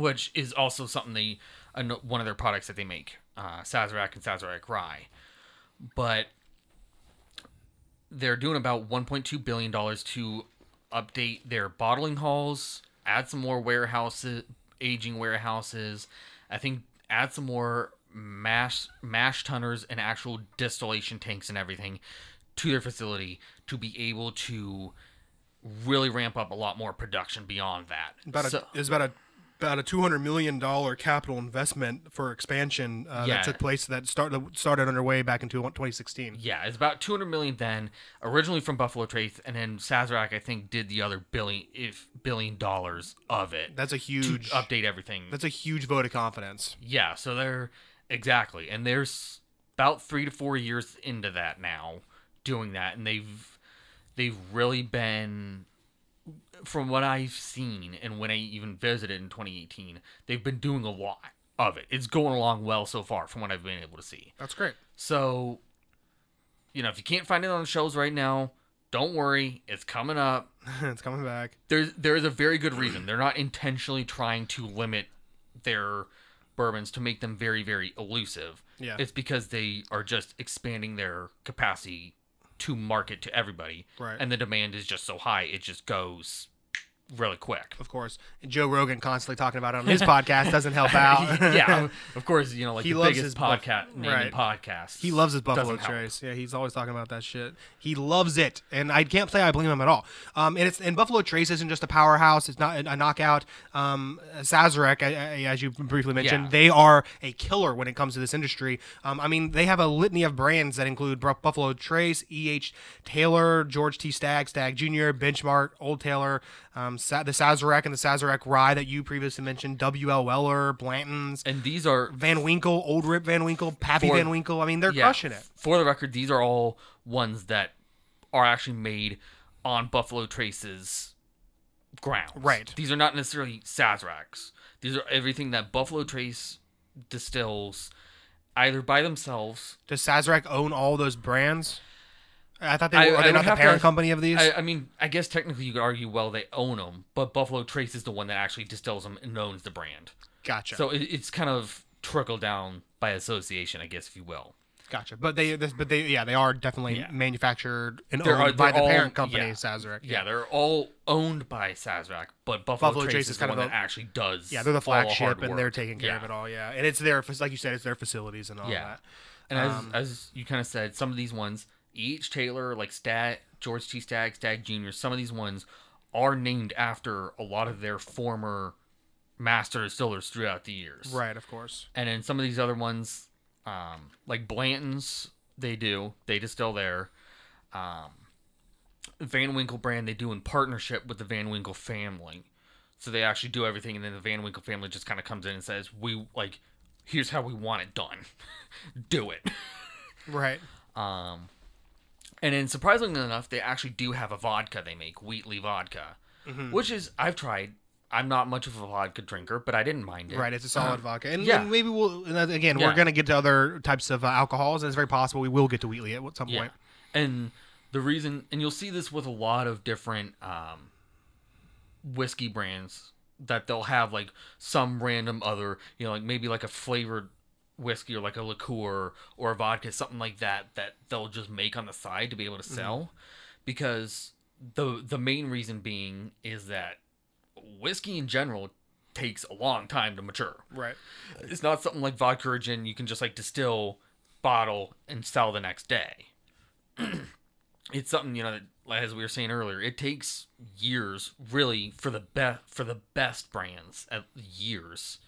S3: which is also something they one of their products that they make, uh, Sazerac and Sazerac Rye. But they're doing about 1.2 billion dollars to update their bottling halls, add some more warehouses, aging warehouses. I think add some more mash mash tunners and actual distillation tanks and everything to their facility to be able to really ramp up a lot more production beyond that.
S2: About a,
S3: So-
S2: it was about a about a two hundred million dollar capital investment for expansion uh,
S3: Yeah.
S2: that took place that started started underway back in 2016.
S3: Yeah, it's about 200 million then, originally from Buffalo Trace, and then Sazerac I think did the other billion if billion dollars of it
S2: That's a huge
S3: update everything.
S2: that's a huge vote of confidence.
S3: Yeah, so they're exactly, and there's about three to four years into that now, doing that, and they've they've really been, from what I've seen, and when I even visited in 2018, they've been doing a lot of it. It's going along well so far, from what I've been able to see.
S2: That's great.
S3: So, you know, if you can't find it on the shows right now, don't worry, it's coming up <laughs>
S2: it's coming back.
S3: there's there is a very good reason. They're not intentionally trying to limit their bourbons to make them very very elusive.
S2: Yeah.
S3: It's because they are just expanding their capacity to market to everybody.
S2: Right.
S3: And the demand is just so high, it just goes really quick.
S2: Of course, Joe Rogan constantly talking about it on his podcast doesn't help <laughs> out.
S3: yeah, <laughs> of course, you know, like
S2: He
S3: the
S2: loves
S3: biggest
S2: his buff-
S3: podcast naming
S2: right.
S3: podcast.
S2: He loves his Buffalo. Trace. Yeah, he's always talking about that shit. He loves it, and I can't say I blame him at all. Um, and it's and Buffalo Trace isn't just a powerhouse; it's not a knockout. Um, Sazerac, as you briefly mentioned,
S3: Yeah.
S2: they are a killer when it comes to this industry. Um, I mean, they have a litany of brands that include Bu- Buffalo Trace, E. H. Taylor, George T. Stagg, Stagg Jr., Benchmark, Old Taylor, um, Sa- the Sazerac and the Sazerac Rye that you previously mentioned, W. L. Weller, Blanton's.
S3: And these are
S2: Van Winkle, Old Rip Van Winkle, Pappy
S3: For-
S2: Van Winkle. I mean, they're
S3: yeah,
S2: crushing it.
S3: For the record, these are all ones that are actually made on Buffalo Trace's grounds.
S2: Right.
S3: These are not necessarily Sazeracs. These are everything that Buffalo Trace distills either by themselves.
S2: Does Sazerac own all those brands? I thought they
S3: I-
S2: were. Are they not the
S3: have to-
S2: parent company of these?
S3: I, I mean, I guess technically you could argue, well, they own them, but Buffalo Trace is the one that actually distills them and owns the brand.
S2: gotcha.
S3: So it, it's kind of trickle down by association, I guess, if you will.
S2: gotcha. But they, this, but they, yeah, they are definitely
S3: Yeah.
S2: manufactured and
S3: They're-
S2: owned by
S3: they're
S2: the
S3: all-
S2: parent company,
S3: yeah.
S2: Sazerac.
S3: Yeah, they're all owned by Sazerac, but Buffalo,
S2: Buffalo
S3: Trace,
S2: Trace
S3: is
S2: kind of
S3: one
S2: the-
S3: that actually does.
S2: Yeah, they're the flagship, and they're taking care of it all. Yeah, and it's their, like you said, it's their facilities and all
S3: Yeah.
S2: that.
S3: And as
S2: Um,
S3: as you kind of said, some of these ones, each Taylor, like Stat, George T. Stagg, Stagg Jr., some of these ones are named after a lot of their former master distillers throughout the years.
S2: Right, of course.
S3: And then some of these other ones, um, like Blanton's, they do. They distill there. Um, Van Winkle brand, they do in partnership with the Van Winkle family. So they actually do everything, and then the Van Winkle family just kind of comes in and says, "We like, here's how we want it done. <laughs> do it."
S2: Right. <laughs>
S3: Um, and then surprisingly enough, they actually do have a vodka they make, Wheatley vodka,
S2: Mm-hmm.
S3: which is I've tried. I'm not much of a vodka drinker, but I didn't mind it.
S2: Right, it's a solid vodka, and,
S3: yeah.
S2: and maybe we'll and again we're gonna get to other types of uh, alcohols, and it's very possible we will get to Wheatley at some
S3: Yeah.
S2: point.
S3: And the reason, and you'll see this with a lot of different um, whiskey brands, that they'll have like some random other, you know, like maybe like a flavored whiskey or like a liqueur or a vodka, something like that, that they'll just make on the side to be able to mm-hmm. sell. Because the the main reason being is that whiskey in general takes a long time to mature.
S2: Right.
S3: It's not something like vodka or gin you can just like distill, bottle, and sell the next day. <clears throat> it's something you know that, as we were saying earlier, it takes years, really, for the best for the best brands, at years,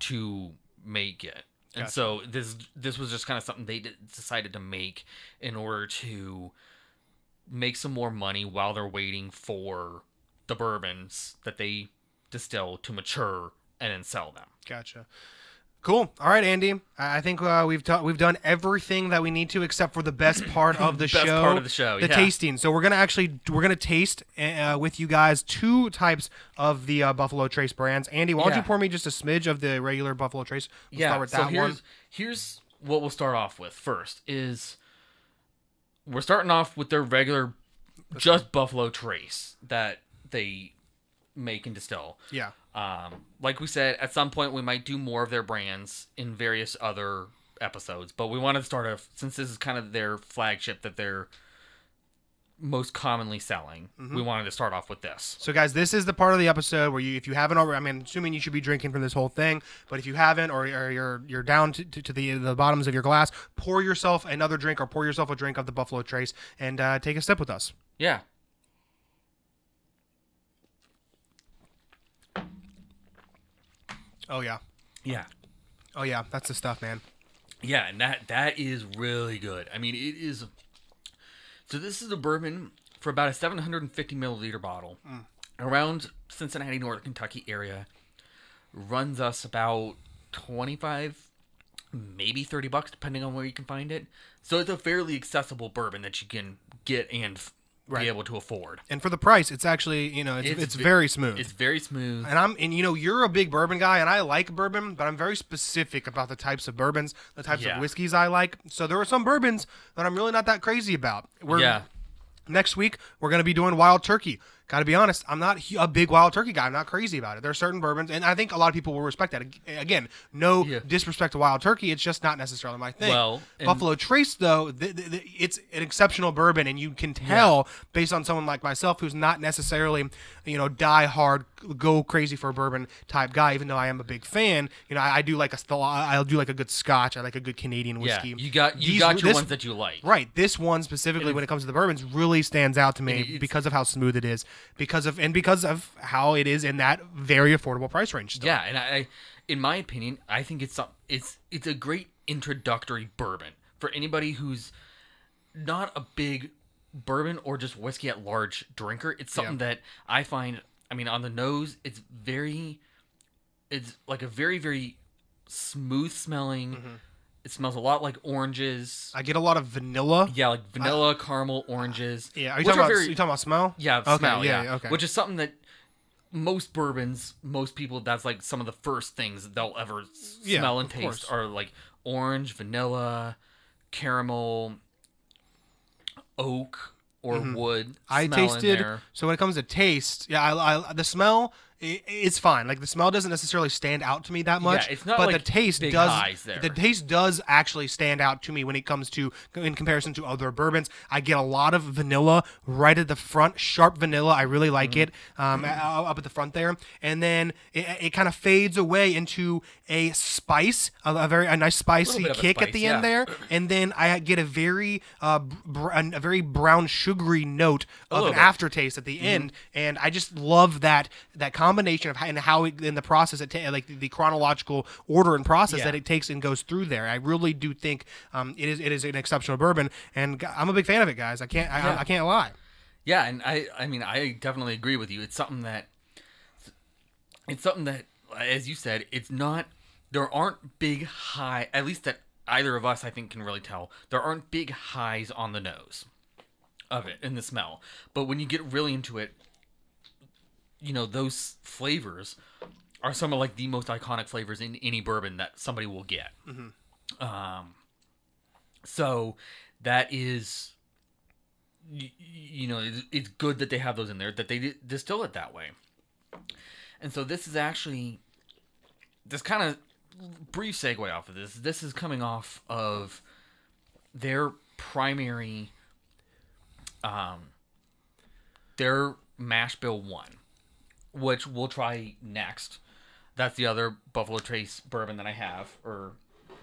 S3: to make it. And
S2: Gotcha.
S3: so this this was just kind of something they decided to make in order to make some more money while they're waiting for the bourbons that they distill to mature and then sell them.
S2: Gotcha. Cool. All right, Andy. I think uh, we've ta- we've done everything that we need to, except for the best <coughs> part of the
S3: Best
S2: show.
S3: part of the show,
S2: the
S3: yeah.
S2: tasting. So we're gonna actually we're gonna taste uh, with you guys two types of the uh, Buffalo Trace brands. Andy, why don't you pour me just a smidge of the regular Buffalo Trace? We'll
S3: yeah.
S2: start with
S3: so
S2: that
S3: here's
S2: one.
S3: here's what we'll start off with first is we're starting off with their regular just Buffalo Trace that they make and distill.
S2: Yeah.
S3: Um, like we said, at some point we might do more of their brands in various other episodes, but we wanted to start off since this is kind of their flagship that they're most commonly selling. We wanted to start off with this.
S2: So, guys, this is the part of the episode where you, if you haven't already, I mean, assuming you should be drinking from this whole thing, but if you haven't, or, or you're you're down to, to, to the the bottoms of your glass, pour yourself another drink, or pour yourself a drink of the Buffalo Trace, and uh, take a step with us.
S3: Yeah.
S2: Oh yeah,
S3: Yeah.
S2: oh yeah, that's the stuff, man.
S3: Yeah, and that that is really good. I mean, it is. So this is a bourbon for about a 750 milliliter bottle, mm. around Cincinnati, Northern Kentucky area. Runs us about 25, maybe 30 bucks, depending on where you can find it. So it's a fairly accessible bourbon that you can get and
S2: Right.
S3: be able to afford.
S2: And for the price, it's actually you know it's, it's,
S3: ve-
S2: very smooth.
S3: It's very smooth.
S2: and I'm and you know you're a big bourbon guy and I like bourbon, but I'm very specific about the types of bourbons, the types
S3: Yeah.
S2: of whiskeys I like. So there are some bourbons that I'm really not that crazy about. We're,
S3: yeah.
S2: Next week we're going to be doing wild turkey. Got to be honest, I'm not a big wild turkey guy. I'm not crazy about it. There are certain bourbons, and I think a lot of people will respect that. Again, no
S3: Yeah.
S2: disrespect to wild turkey. It's just not necessarily my thing.
S3: Well,
S2: Buffalo Trace though, th- th- th- it's an exceptional bourbon, and you can tell based on someone like myself who's not necessarily, you know, die hard, go crazy for a bourbon type guy. Even though I am a big fan, you know, I, I do like a I'll do like a good Scotch. I like a good Canadian whiskey. Yeah.
S3: You got you
S2: These-
S3: got your
S2: this-
S3: ones that you like.
S2: Right. This one specifically, when it comes to the bourbons, really stands out to me because of how smooth it is, because of and because of how it is in that very affordable price range. Still.
S3: Yeah, and I, in my opinion, I think it's some, it's it's a great introductory bourbon for anybody who's not a big bourbon or just whiskey at large drinker. It's something that I find. I mean, on the nose, it's very, it's like a very very smooth smelling. Mm-hmm. It smells a lot like oranges.
S2: I get a lot of vanilla.
S3: yeah, like vanilla, caramel, oranges.
S2: Yeah. Are you talking about?
S3: very-
S2: you talking about smell?
S3: yeah,
S2: Okay,
S3: smell.
S2: yeah,
S3: Yeah,
S2: okay.
S3: Which is something that most bourbons, most people, that's like some of the first things that they'll ever
S2: Yeah,
S3: smell and taste
S2: course.
S3: are like orange, vanilla, caramel, oak, or wood.
S2: Mm-hmm. I
S3: smell in
S2: tasted.
S3: there.
S2: So when it comes to taste, yeah, I, I the smell. It's fine. Like the smell doesn't necessarily stand out to me that much.
S3: Yeah, it's not
S2: but
S3: like
S2: the taste does. The taste does actually stand out to me when it comes to in comparison to other bourbons. I get a lot of vanilla right at the front, sharp vanilla. I really like
S3: Mm-hmm.
S2: it um, a- up at the front there, and then it, it kind of fades away into a spice, a, a very a nice spicy
S3: a
S2: kick at
S3: spice,
S2: the end there, <clears throat> and then I get a very uh, br- a very brown sugary note of an
S3: bit.
S2: aftertaste at the end, and I just love that that combination of how, and how it, in the process it ta- like the, the chronological order and process
S3: Yeah.
S2: that it takes and goes through there. I really do think um, it is it is an exceptional bourbon, and I'm a big fan of it, guys. I can't I,
S3: Yeah.
S2: I can't lie.
S3: Yeah, and I, I mean, I definitely agree with you. It's something that, it's something that, as you said, it's not. There aren't big high. At least that either of us, I think, can really tell. There aren't big highs on the nose of it in the smell. But when you get really into it, you know those flavors are some of like the most iconic flavors in any bourbon that somebody will get. Um, so that is y- you know, it's, it's good that they have those in there, that they di- distill it that way. And so this is actually this kind of brief segue off of this. This is coming off of their primary, um, their mash bill one, which we'll try next. That's the other Buffalo Trace bourbon that I have, or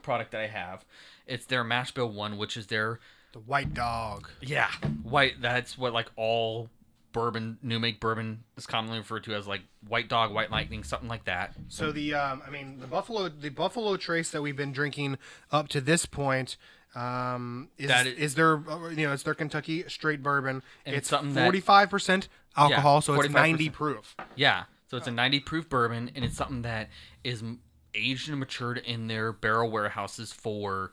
S3: product that I have. It's their mash bill one, which is their
S2: The white dog.
S3: yeah, white. That's what like all bourbon, new make bourbon is commonly referred to as like white dog, white lightning, something like that.
S2: So the um, I mean the buffalo the buffalo trace that we've been drinking up to this point um, is
S3: That is-
S2: is their uh, you know it's their Kentucky straight bourbon. It's
S3: something
S2: forty five percent alcohol,
S3: Yeah,
S2: so it's ninety proof.
S3: Yeah, so it's a 90 proof bourbon, and it's something that is aged and matured in their barrel warehouses for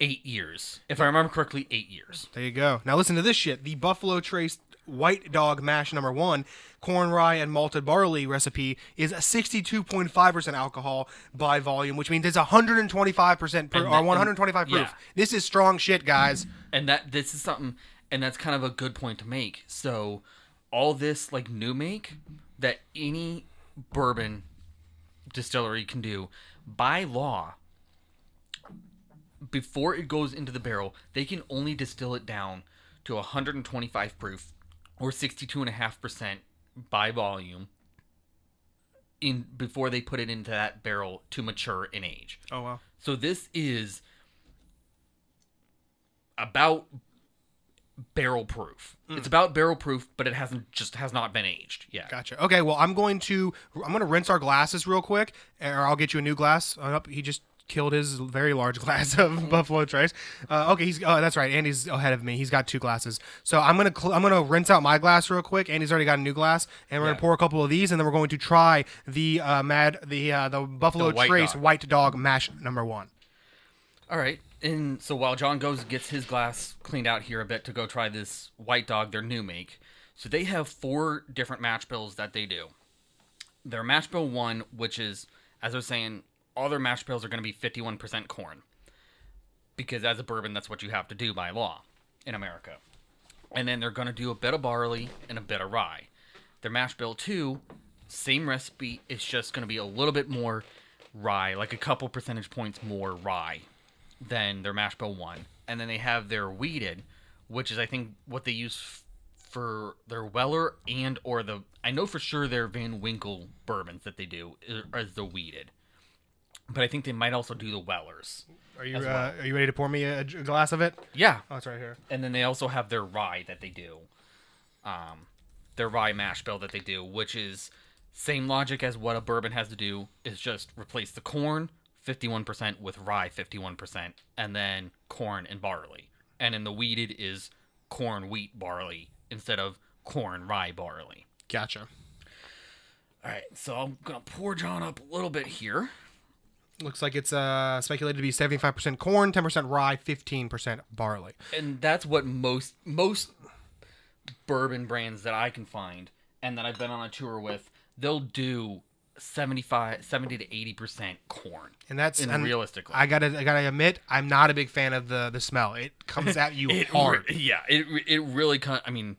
S3: eight years, if I remember correctly, eight years.
S2: There you go. Now listen to this shit. The Buffalo Trace White Dog Mash Number One corn rye and malted barley recipe is a 62.5% alcohol by volume, which means it's 125% proof
S3: And
S2: or
S3: that- and-
S2: 125 proof.
S3: yeah.
S2: This is strong shit, guys.
S3: and that this is something and that's kind of a good point to make so all this like new make that any bourbon distillery can do by law before it goes into the barrel they can only distill it down to 125 proof or 62.5% by volume in before they put it into that barrel to mature in age.
S2: Oh wow.
S3: So this is about barrel proof. It's about barrel proof, but it hasn't just has not been aged yet.
S2: Gotcha. Okay, well, I'm going to I'm going to rinse our glasses real quick, or I'll get you a new glass. Uh, he just killed his very large <laughs> glass of Buffalo Trace. Uh, okay, he's oh that's right. Andy's ahead of me. He's got two glasses. So I'm gonna cl- I'm gonna rinse out my glass real quick. Andy's already got a new glass, and we're
S3: Yeah.
S2: gonna pour a couple of these, and then we're going to try the uh, mad the uh, the Buffalo
S3: The White
S2: Trace
S3: Dog.
S2: White Dog Mash number one.
S3: All right. And so while John goes gets his glass cleaned out here a bit to go try this White Dog, their new make. So they have four different mash bills that they do. Their mash bill one, which is as I was saying, all their mash bills are going to be 51% corn. Because as a bourbon, that's what you have to do by law in America. And then they're going to do a bit of barley and a bit of rye. Their mash bill two, same recipe, it's just going to be a little bit more rye, like a couple percentage points more rye than their mash bill one. And then they have their wheated, which is I think what they use f- for their Weller and or the I know for sure their Van Winkle bourbons that they do is, is the wheated. But I think they might also do the Wellers.
S2: Are you
S3: As
S2: uh, are you ready to pour me a, a glass of it?
S3: Yeah,
S2: Oh, it's right here.
S3: and then they also have their rye that they do um their rye mash bill that they do which is same logic as what a bourbon has to do is just replace the corn 51% with rye 51% and then corn and barley and in the wheated is corn wheat barley instead of corn rye barley
S2: Gotcha.
S3: all right so i'm gonna pour john up a little bit here
S2: Looks like it's uh, speculated to be 75% corn, 10% rye, 15% barley.
S3: and that's what most most bourbon brands that I can find and that I've been on a tour with, they'll do 75 70 to 80% corn.
S2: And that's
S3: And realistically.
S2: I gotta I gotta admit, I'm not a big fan of the the smell. It comes at you <laughs>
S3: It
S2: hard.
S3: yeah, it it really kind I mean,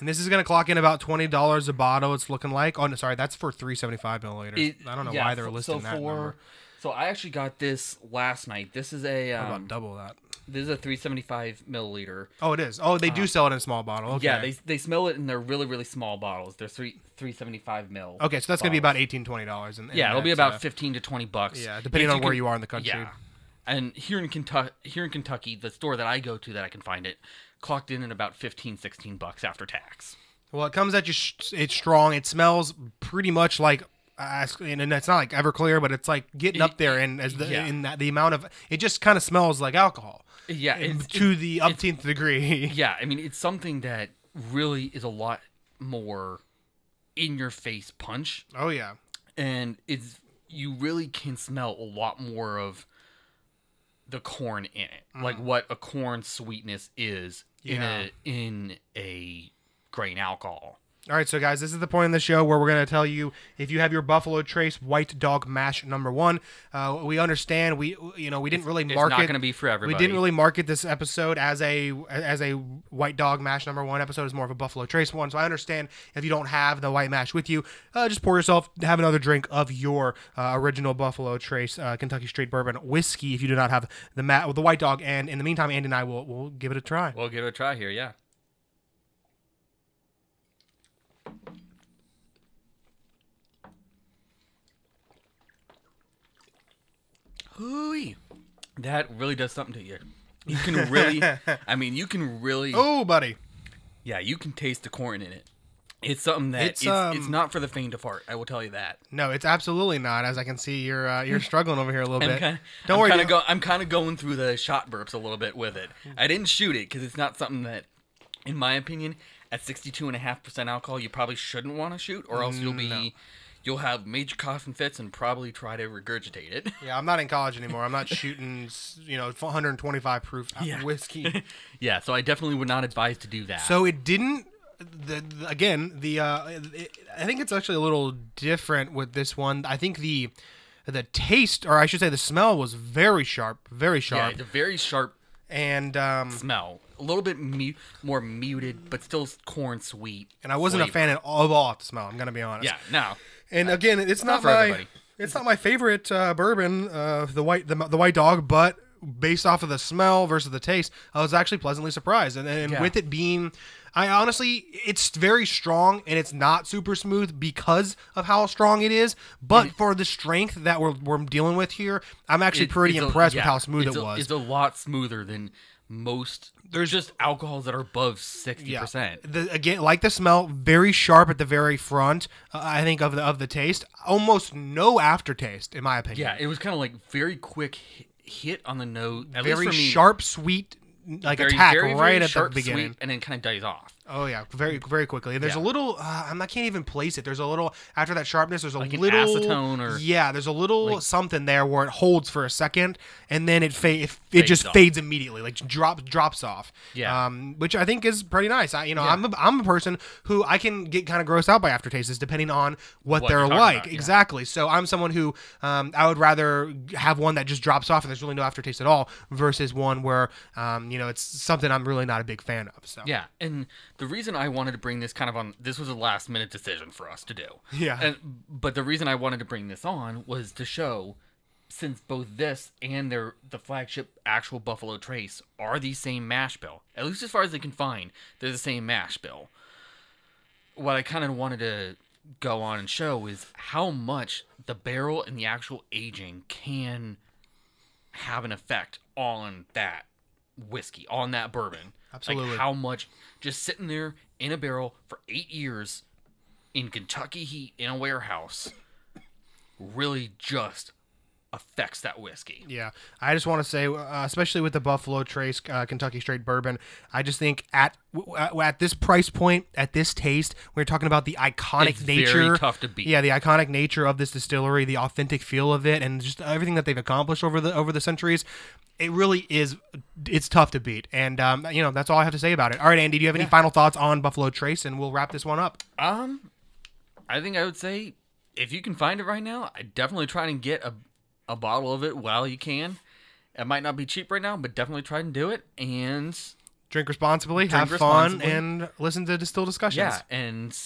S2: And this is gonna clock in about twenty dollars a bottle. It's looking like. Oh, no, sorry, that's for three seventy five milliliters.
S3: it,
S2: I don't know
S3: yeah,
S2: why they're listing
S3: so
S2: that
S3: for,
S2: number.
S3: So I actually got this last night. This is a um,
S2: about double that?
S3: This is a 375 milliliter.
S2: Oh, it is. Oh, they do sell it in a small bottle. Okay.
S3: Yeah, they they smell it in their really really small bottles. They're three 375 mil.
S2: Okay, so that's gonna be about 18 20 dollars. And
S3: Yeah, it'll be about 15 to 20 bucks.
S2: yeah, depending on where
S3: can-
S2: you are in the country.
S3: Yeah. And here in Kentucky, here in Kentucky, the store that I go to that I can find it clocked in at about 15 16 bucks after tax.
S2: Well, it comes at you. It's strong. It smells pretty much like. Uh, and it's not like Everclear, but it's like getting up there, and as the
S3: Yeah.
S2: in that the amount of it just kind of smells like alcohol
S3: Yeah, it's,
S2: to the umpteenth degree. <laughs>
S3: yeah, I mean it's something that really is a lot more in your face punch
S2: oh yeah,
S3: and it's you really can smell a lot more of the corn in it. Like what a corn sweetness is
S2: Mm. Yeah.
S3: in a in a grain alcohol.
S2: All right, so guys, this is the point in the show where we're going to tell you if you have your Buffalo Trace White Dog Mash number one. Uh, we understand we you know we didn't really
S3: It's
S2: market.
S3: not going to be for everybody.
S2: we didn't really market this episode as a as a White Dog Mash number one episode. It's more of a Buffalo Trace one. So I understand if you don't have the White Mash with you, uh, just pour yourself have another drink of your uh, original Buffalo Trace uh, Kentucky Straight Bourbon whiskey if you do not have the ma- the White Dog. And in the meantime, Andy and I will will give it a try.
S3: We'll give it a try here, yeah. Hooey. That really does something to you. You can really, <laughs> I mean, you can really,
S2: Oh, buddy.
S3: yeah, you can taste the corn in it. It's something that
S2: It's,
S3: it's, it's,
S2: um,
S3: not for the faint of heart. I will tell you that.
S2: No, it's absolutely not. As I can see, you're uh, you're struggling over here a little bit.
S3: kind
S2: Don't
S3: I'm
S2: worry.
S3: Kind of go, I'm kind of going through the shot burps a little bit with it. I didn't shoot it because it's not something that, in my opinion, at 62.5% alcohol, you probably shouldn't want to shoot, or else you'll be, you'll have major coughing fits and probably try to regurgitate it.
S2: Yeah, I'm not in college anymore. I'm not shooting, you know, 125 proof <laughs>
S3: Yeah.
S2: whiskey. <laughs>
S3: yeah, so I definitely would not advise to do that.
S2: So it didn't. The, the- again, the uh, it, I think it's actually a little different with this one. I think the the taste, or I should say, the smell was very sharp, very
S3: yeah,
S2: sharp,
S3: it's a very sharp
S2: and um,
S3: smell, a little bit mu- more muted, but still corn sweet.
S2: and I wasn't a fan at all, of all the smell. I'm gonna be honest.
S3: Yeah, no,
S2: And again, it's not,
S3: for
S2: my
S3: everybody.
S2: it's not my favorite uh, bourbon, uh, the white the, the white dog, but based off of the smell versus the taste, I was actually pleasantly surprised. And, and
S3: Yeah.
S2: with it being, I honestly, it's very strong and it's not super smooth because of how strong it is. But for the strength that we're, we're dealing with here, I'm actually
S3: It-
S2: pretty
S3: it's a-
S2: impressed with how smooth it
S3: a-
S2: was.
S3: It's a lot smoother than most. There's just alcohols that are above sixty
S2: Yeah.
S3: percent.
S2: Again, like the smell, very sharp at the very front. Uh, I think of the of the taste, almost no aftertaste, in my opinion.
S3: Yeah, it was kind of like very quick hit, hit on the nose.
S2: Very
S3: me,
S2: sharp, sweet, like
S3: very,
S2: attack
S3: very,
S2: right
S3: very
S2: at
S3: sharp,
S2: the beginning.
S3: sweet, and then kind of dies off.
S2: Oh yeah, very very quickly. And there's a little uh, I'm- I can't even place it. There's a little after that sharpness. There's a
S3: Like
S2: little
S3: acetone or-
S2: yeah. There's a little something there where it holds for a second and then it fa- it, it
S3: Fades
S2: just
S3: off.
S2: fades immediately, like drops drops off.
S3: Yeah.
S2: Um, which I think is pretty nice. I you know I'm a, I'm a person who I can get kind of grossed out by aftertastes depending on what,
S3: What
S2: they're like.
S3: about, yeah.
S2: Exactly. So I'm someone who um, I would rather have one that just drops off and there's really no aftertaste at all versus one where um, you know it's something I'm really not a big fan of. So
S3: Yeah, and the reason I wanted to bring this kind of on this was a last minute decision for us to do.
S2: Yeah.
S3: And but the reason I wanted to bring this on was to show since both this and their the flagship actual Buffalo Trace are the same mash bill, at least as far as they can find, they're the same mash bill. What I kind of wanted to go on and show is how much the barrel and the actual aging can have an effect on that whiskey, on that bourbon.
S2: Absolutely.
S3: Like how much just sitting there in a barrel for eight years in Kentucky heat in a warehouse really just affects that whiskey.
S2: Yeah, I just want to say, uh, especially with the Buffalo Trace uh, Kentucky Straight Bourbon, I just think at w- at at this price point, at this taste, we're talking about the iconic
S3: It's
S2: nature.
S3: very tough to beat.
S2: Yeah, the iconic nature of this distillery, the authentic feel of it, and just everything that they've accomplished over the over the centuries. It really is. It's tough to beat, and um, you know that's all I have to say about it. All right, Andy, do you have any final thoughts on Buffalo Trace, and we'll wrap this one up.
S3: Um, I think I would say if you can find it right now, I definitely try and get a a bottle of it while you can. It might not be cheap right now, but definitely try and do it. And
S2: Drink responsibly,
S3: Drink
S2: have fun, and listen to Distill Discussions.
S3: yeah, and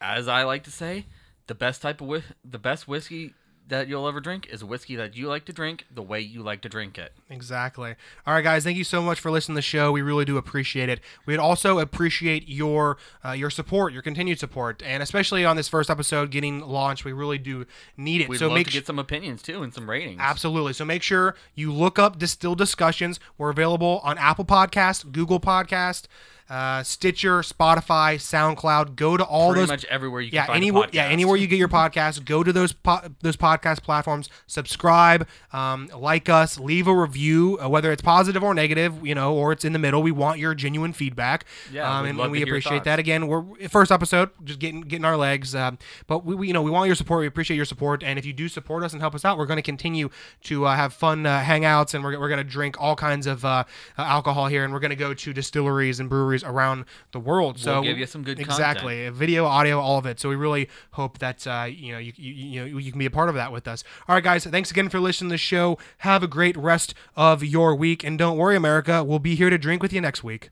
S3: as I like to say, the best type of whi- the best whiskey that you'll ever drink is whiskey that you like to drink the way you like to drink it.
S2: Exactly. All right, guys. Thank you so much for listening to the show. We really do appreciate it. We'd also appreciate your uh, your support, your continued support, and especially on this first episode getting launched. We really do need it.
S3: We'd
S2: so
S3: love
S2: make
S3: to get some opinions too and some ratings.
S2: Absolutely. So make sure you look up Distilled Discussions. We're available on Apple Podcast, Google Podcast, uh, Stitcher, Spotify, SoundCloud. Go to all
S3: Pretty
S2: those
S3: much everywhere you can
S2: yeah,
S3: find a
S2: anywhere, yeah, anywhere you get your podcast, go to those po- those podcast platforms, subscribe, um, like us, leave a review, uh, whether it's positive or negative, you know, or it's in the middle. We want your genuine feedback.
S3: Yeah,
S2: um, and, and we appreciate that. Again, we're first episode, just getting getting our legs, um, but we, we, you know, we want your support. We appreciate your support, and if you do support us and help us out, we're going to continue to uh, have fun uh, hangouts, and we're, we're going to drink all kinds of uh, alcohol here, and we're going to go to distilleries and breweries around the world. So
S3: give you some good content.
S2: exactly video, audio, all of it. So we really hope that uh, you know you, you you know you can be a part of that with us. All right, guys. Thanks again for listening to the show. Have a great rest of your week, and don't worry, America. We'll be here to drink with you next week.